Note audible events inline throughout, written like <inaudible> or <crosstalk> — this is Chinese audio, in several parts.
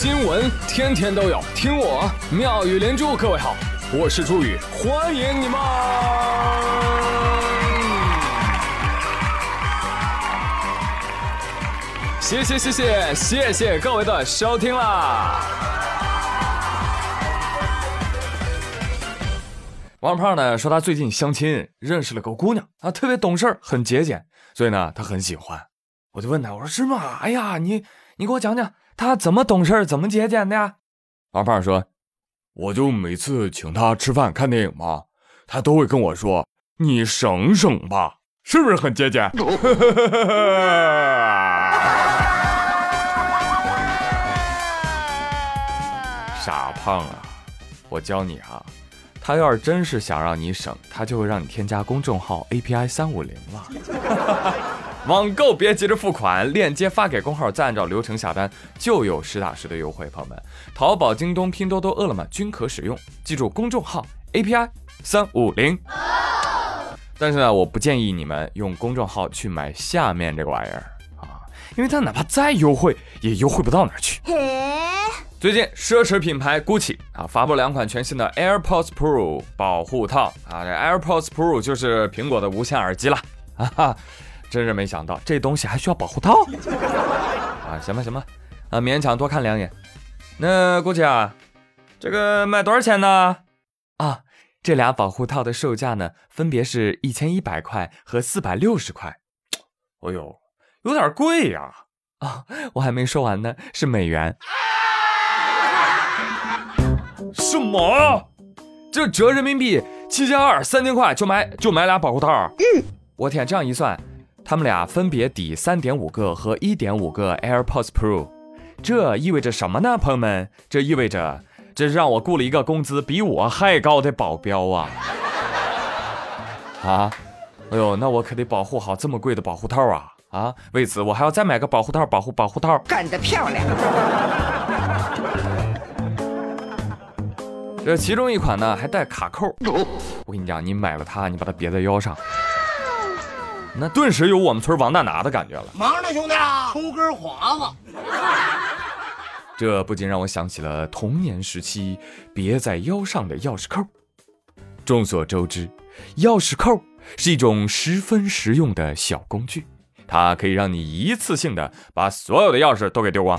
新闻天天都有，听我妙语连珠。各位好，我是朱宇，欢迎你们！谢谢谢谢谢谢各位的收听啦！王胖呢说他最近相亲认识了个姑娘啊，特别懂事，很节俭，所以呢他很喜欢。我就问他，我说是吗？哎呀，你你给我讲讲，他怎么懂事，怎么节俭的呀？王胖说，我就每次请他吃饭看电影嘛，他都会跟我说，你省省吧，是不是很节俭？<laughs> 傻胖啊，我教你啊。他要是真是想让你省，他就会让你添加公众号 API 三五零了。网购别急着付款，链接发给公号，再按照流程下单，就有实打实的优惠。朋友们，淘宝、京东、拼多多、饿了么均可使用，记住公众号 API 三五零。但是呢，我不建议你们用公众号去买下面这个玩意儿啊，因为它哪怕再优惠，也优惠不到哪儿去。最近，奢侈品牌 GUCCI 啊发布两款全新的 AirPods Pro 保护套啊，这 AirPods Pro 就是苹果的无线耳机了啊哈，<laughs> 真是没想到这东西还需要保护套啊！行吧行吧，啊勉强多看两眼。那 GUCCI 啊，这个卖多少钱呢？啊，这俩保护套的售价呢，分别是一千一百块和四百六十块。哎呦，有点贵呀！啊，我还没说完呢，是美元。什么？这折人民币七千二，三千块就买就买俩保护套？嗯，我天，这样一算，他们俩分别抵三点五个和一点五个 AirPods Pro，这意味着什么呢？朋友们，这意味着这是让我雇了一个工资比我还高的保镖啊！啊，哎呦，那我可得保护好这么贵的保护套啊！啊，为此我还要再买个保护套，保护保护套。干得漂亮！这其中一款呢还带卡扣，我跟你讲，你买了它，你把它别在腰上，那顿时有我们村王大拿的感觉了。忙着呢，兄弟，抽根华子。这不禁让我想起了童年时期别在腰上的钥匙扣。众所周知，钥匙扣是一种十分实用的小工具，它可以让你一次性的把所有的钥匙都给丢光。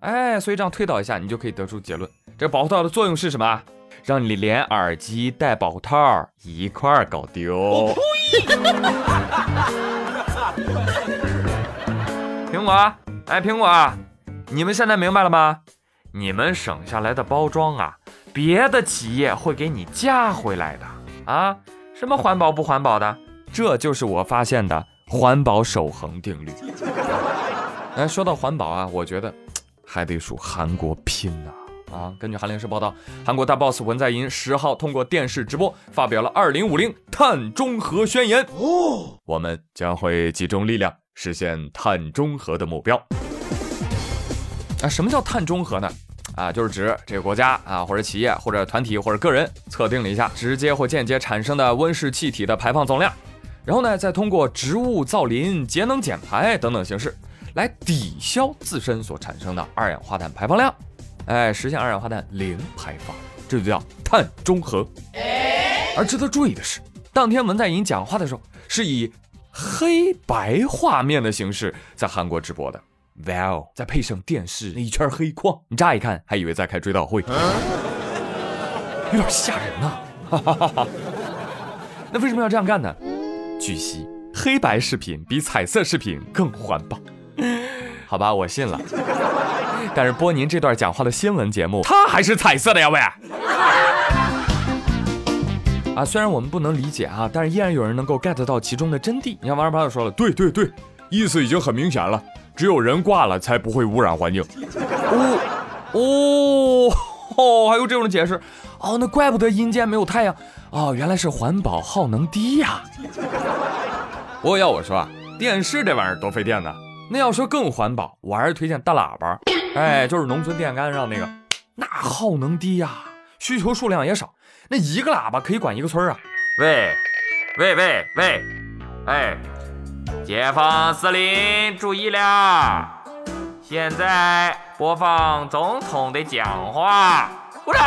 哎，所以这样推导一下，你就可以得出结论。这保护套的作用是什么？让你连耳机带保护套一块儿搞丢。<laughs> 苹果，哎，苹果，你们现在明白了吗？你们省下来的包装啊，别的企业会给你加回来的啊。什么环保不环保的？这就是我发现的环保守恒定律。<laughs> 哎，说到环保啊，我觉得还得数韩国拼呐。啊，根据韩联社报道，韩国大 boss 文在寅十号通过电视直播发表了“二零五零碳中和宣言”。哦，我们将会集中力量实现碳中和的目标。啊，什么叫碳中和呢？啊，就是指这个国家啊，或者企业，或者团体，或者个人测定了一下直接或间接产生的温室气体的排放总量，然后呢，再通过植物造林、节能减排等等形式来抵消自身所产生的二氧化碳排放量。哎，实现二氧化碳零排放，这就叫碳中和。而值得注意的是，当天文在寅讲话的时候，是以黑白画面的形式在韩国直播的。哇哦，再配上电视那一圈黑框，你乍一看还以为在开追悼会，有点吓人呐。<laughs> 那为什么要这样干呢？据悉，黑白视频比彩色视频更环保。好吧，我信了。但是播您这段讲话的新闻节目，它还是彩色的呀，喂！啊，虽然我们不能理解啊，但是依然有人能够 get 到其中的真谛。你看王二八就说了，对对对，意思已经很明显了，只有人挂了才不会污染环境。哦哦哦，还有这种解释哦，那怪不得阴间没有太阳哦，原来是环保耗能低呀。不过要我说啊，电视这玩意儿多费电呢。那要说更环保，我还是推荐大喇叭，哎，就是农村电杆上那个，那耗能低呀，需求数量也少，那一个喇叭可以管一个村啊。喂，喂喂喂，哎，解放司令注意了，现在播放总统的讲话，鼓掌。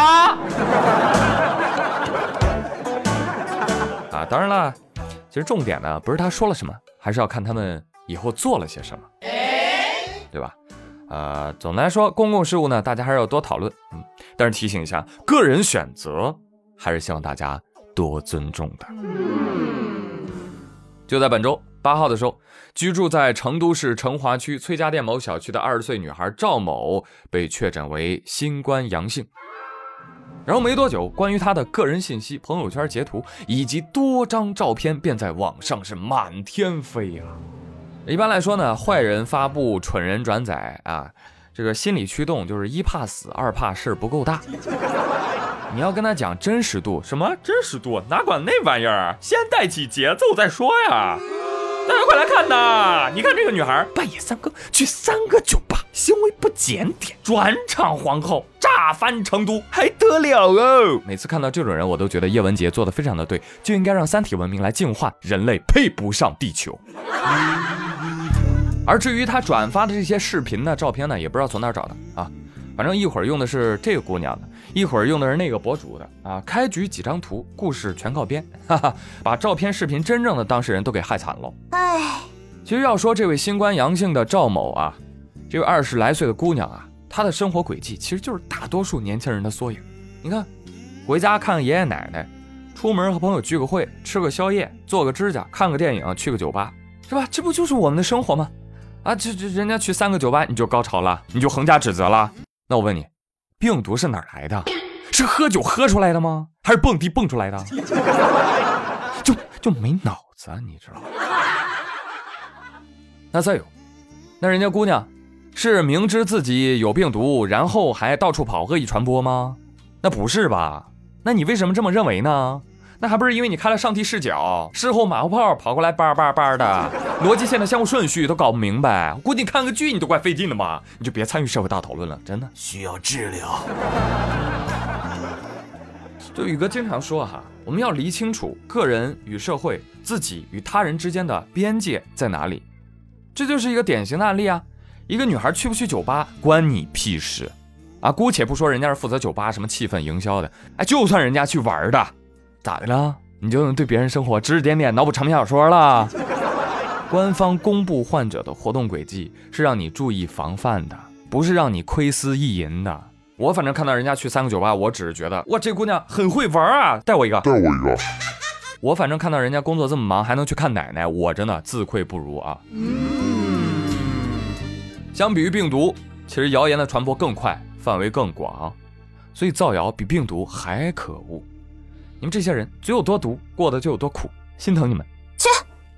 啊，当然了，其实重点呢不是他说了什么，还是要看他们以后做了些什么，对吧？呃，总的来说，公共事务呢，大家还是要多讨论。嗯，但是提醒一下，个人选择还是希望大家多尊重的。就在本周八号的时候，居住在成都市成华区崔家店某小区的二十岁女孩赵某被确诊为新冠阳性。然后没多久，关于她的个人信息、朋友圈截图以及多张照片便在网上是满天飞啊。一般来说呢，坏人发布，蠢人转载啊，这个心理驱动就是一怕死，二怕事儿不够大。<laughs> 你要跟他讲真实度，什么真实度？哪管那玩意儿？先带起节奏再说呀！大家快来看呐！你看这个女孩半夜三更去三个酒吧，行为不检点，转场皇后，炸翻成都，还得了哦！每次看到这种人，我都觉得叶文洁做的非常的对，就应该让三体文明来净化人类，配不上地球。而至于他转发的这些视频呢、照片呢，也不知道从哪找的啊。反正一会儿用的是这个姑娘的，一会儿用的是那个博主的啊。开局几张图，故事全靠编，哈哈，把照片、视频真正的当事人都给害惨了。唉，其实要说这位新冠阳性的赵某啊，这位二十来岁的姑娘啊，她的生活轨迹其实就是大多数年轻人的缩影。你看，回家看爷爷奶奶，出门和朋友聚个会，吃个宵夜，做个指甲，看个电影，去个酒吧，是吧？这不就是我们的生活吗？啊，这这人家去三个酒吧，你就高潮了，你就横加指责了。那我问你，病毒是哪来的？是喝酒喝出来的吗？还是蹦迪蹦出来的？<laughs> 就就没脑子，啊，你知道吗？那再有，那人家姑娘是明知自己有病毒，然后还到处跑恶意传播吗？那不是吧？那你为什么这么认为呢？那还不是因为你开了上帝视角，事后马后炮跑过来叭叭叭的，逻辑线的相互顺序都搞不明白。我估计你看个剧你都怪费劲的嘛，你就别参与社会大讨论了，<laughs> 真的。需要治疗。就宇哥经常说哈，我们要理清楚个人与社会、自己与他人之间的边界在哪里。这就是一个典型的案例啊，一个女孩去不去酒吧关你屁事啊！姑且不说人家是负责酒吧什么气氛营销的，哎，就算人家去玩的。咋的了？你就能对别人生活指指点点、脑补长篇小说了？<laughs> 官方公布患者的活动轨迹是让你注意防范的，不是让你窥私意淫的。我反正看到人家去三个酒吧，我只是觉得哇，这姑娘很会玩啊，带我一个，带我一个。我反正看到人家工作这么忙，还能去看奶奶，我真的自愧不如啊。相比于病毒，其实谣言的传播更快，范围更广，所以造谣比病毒还可恶。你们这些人嘴有多毒，过得就有多苦，心疼你们。切！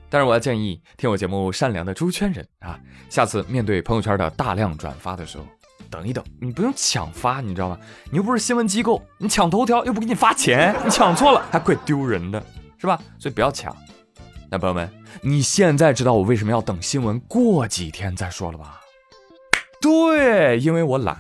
但是我要建议听我节目善良的猪圈人啊，下次面对朋友圈的大量转发的时候，等一等，你不用抢发，你知道吗？你又不是新闻机构，你抢头条又不给你发钱，你抢错了还怪丢人的，是吧？所以不要抢。那朋友们，你现在知道我为什么要等新闻过几天再说了吧？对，因为我懒。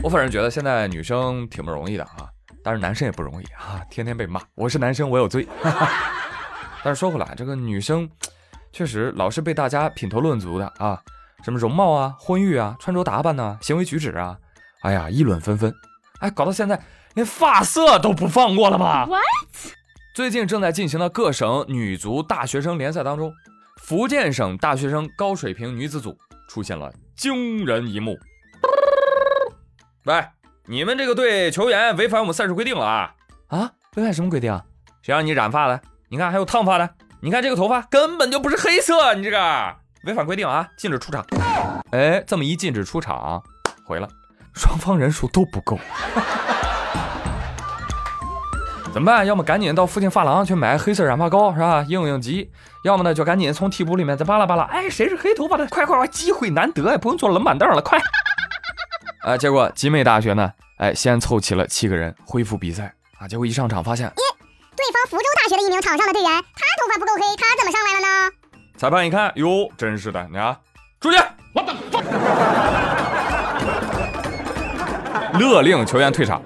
<laughs> 我反正觉得现在女生挺不容易的啊，但是男生也不容易啊，天天被骂。我是男生，我有罪。<laughs> 但是说回来，这个女生确实老是被大家品头论足的啊，什么容貌啊、婚育啊、穿着打扮呐、行为举止啊，哎呀，议论纷纷。哎，搞到现在连发色都不放过了吗？What？最近正在进行的各省女足大学生联赛当中，福建省大学生高水平女子组出现了惊人一幕。喂，你们这个队球员违反我们赛事规定了啊！啊，违反什么规定？谁让你染发的？你看还有烫发的，你看这个头发根本就不是黑色，你这个违反规定啊，禁止出场。哎，这么一禁止出场，回了，双方人数都不够，<laughs> 怎么办？要么赶紧到附近发廊去买黑色染发膏，是吧？应应急。要么呢，就赶紧从替补里面再扒拉扒拉。哎，谁是黑头发的？快快快，机会难得，不用坐冷板凳了，快！啊！结果集美大学呢，哎，先凑齐了七个人恢复比赛啊。结果一上场发现，咦，对方福州大学的一名场上的队员，他头发不够黑，他怎么上来了呢？裁判一看，哟，真是的，你啊，出去！<laughs> 勒令球员退场。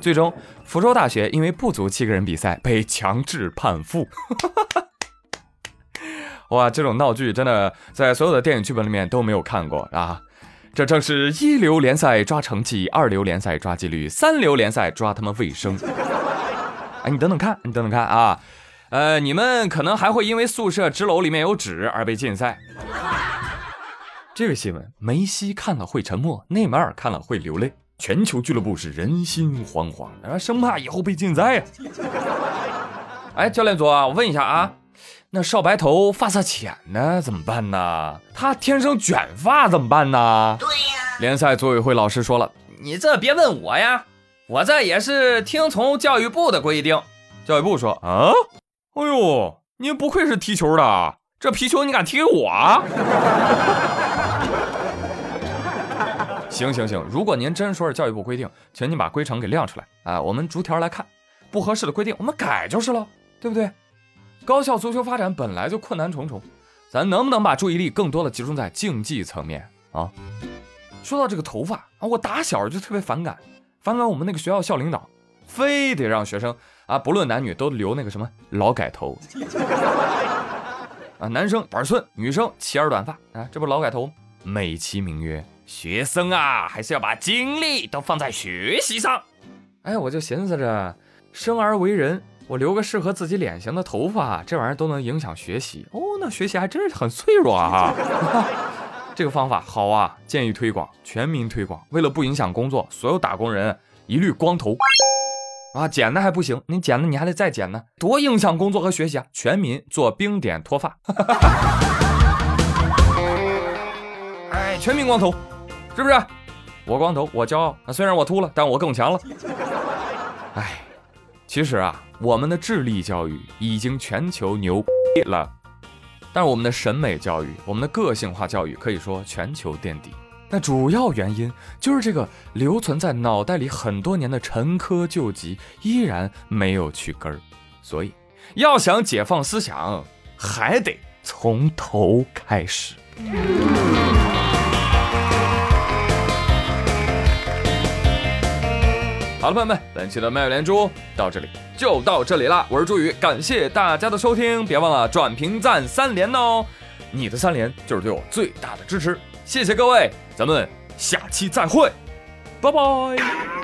最终，福州大学因为不足七个人比赛，被强制判负。<laughs> 哇，这种闹剧真的在所有的电影剧本里面都没有看过啊！这正是一流联赛抓成绩，二流联赛抓纪律，三流联赛抓他们卫生。<laughs> 哎，你等等看，你等等看啊！呃，你们可能还会因为宿舍纸篓里面有纸而被禁赛。<laughs> 这个新闻，梅西看了会沉默，内马尔看了会流泪，全球俱乐部是人心惶惶，啊，生怕以后被禁赛呀。<laughs> 哎，教练组啊，我问一下啊。那少白头发色浅呢怎么办呢？他天生卷发怎么办呢？对呀。联赛组委会老师说了，你这别问我呀，我这也是听从教育部的规定。教育部说啊，哎呦，您不愧是踢球的，这皮球你敢踢我？<laughs> 行行行，如果您真说是教育部规定，请您把规程给亮出来啊，我们逐条来看，不合适的规定我们改就是了，对不对？高校足球发展本来就困难重重，咱能不能把注意力更多的集中在竞技层面啊？说到这个头发啊，我打小就特别反感，反感我们那个学校校领导非得让学生啊，不论男女都留那个什么劳改头啊，男生板寸，女生齐耳短发啊，这不劳改头吗美其名曰学生啊，还是要把精力都放在学习上。哎，我就寻思着，生而为人。我留个适合自己脸型的头发，这玩意儿都能影响学习哦。那学习还真是很脆弱啊！<laughs> 这个方法好啊，建议推广，全民推广。为了不影响工作，所有打工人一律光头啊！剪的还不行，你剪的你还得再剪呢，多影响工作和学习啊！全民做冰点脱发，<laughs> 哎，全民光头，是不是？我光头，我骄傲。虽然我秃了，但我更强了。哎。其实啊，我们的智力教育已经全球牛逼 <laughs> 了，但是我们的审美教育、我们的个性化教育可以说全球垫底。那主要原因就是这个留存在脑袋里很多年的陈疴旧疾依然没有去根儿。所以，要想解放思想，还得从头开始。好了，朋友们，本期的妙语连珠到这里就到这里啦。我是朱宇，感谢大家的收听，别忘了转评赞三连哦，你的三连就是对我最大的支持，谢谢各位，咱们下期再会，拜拜。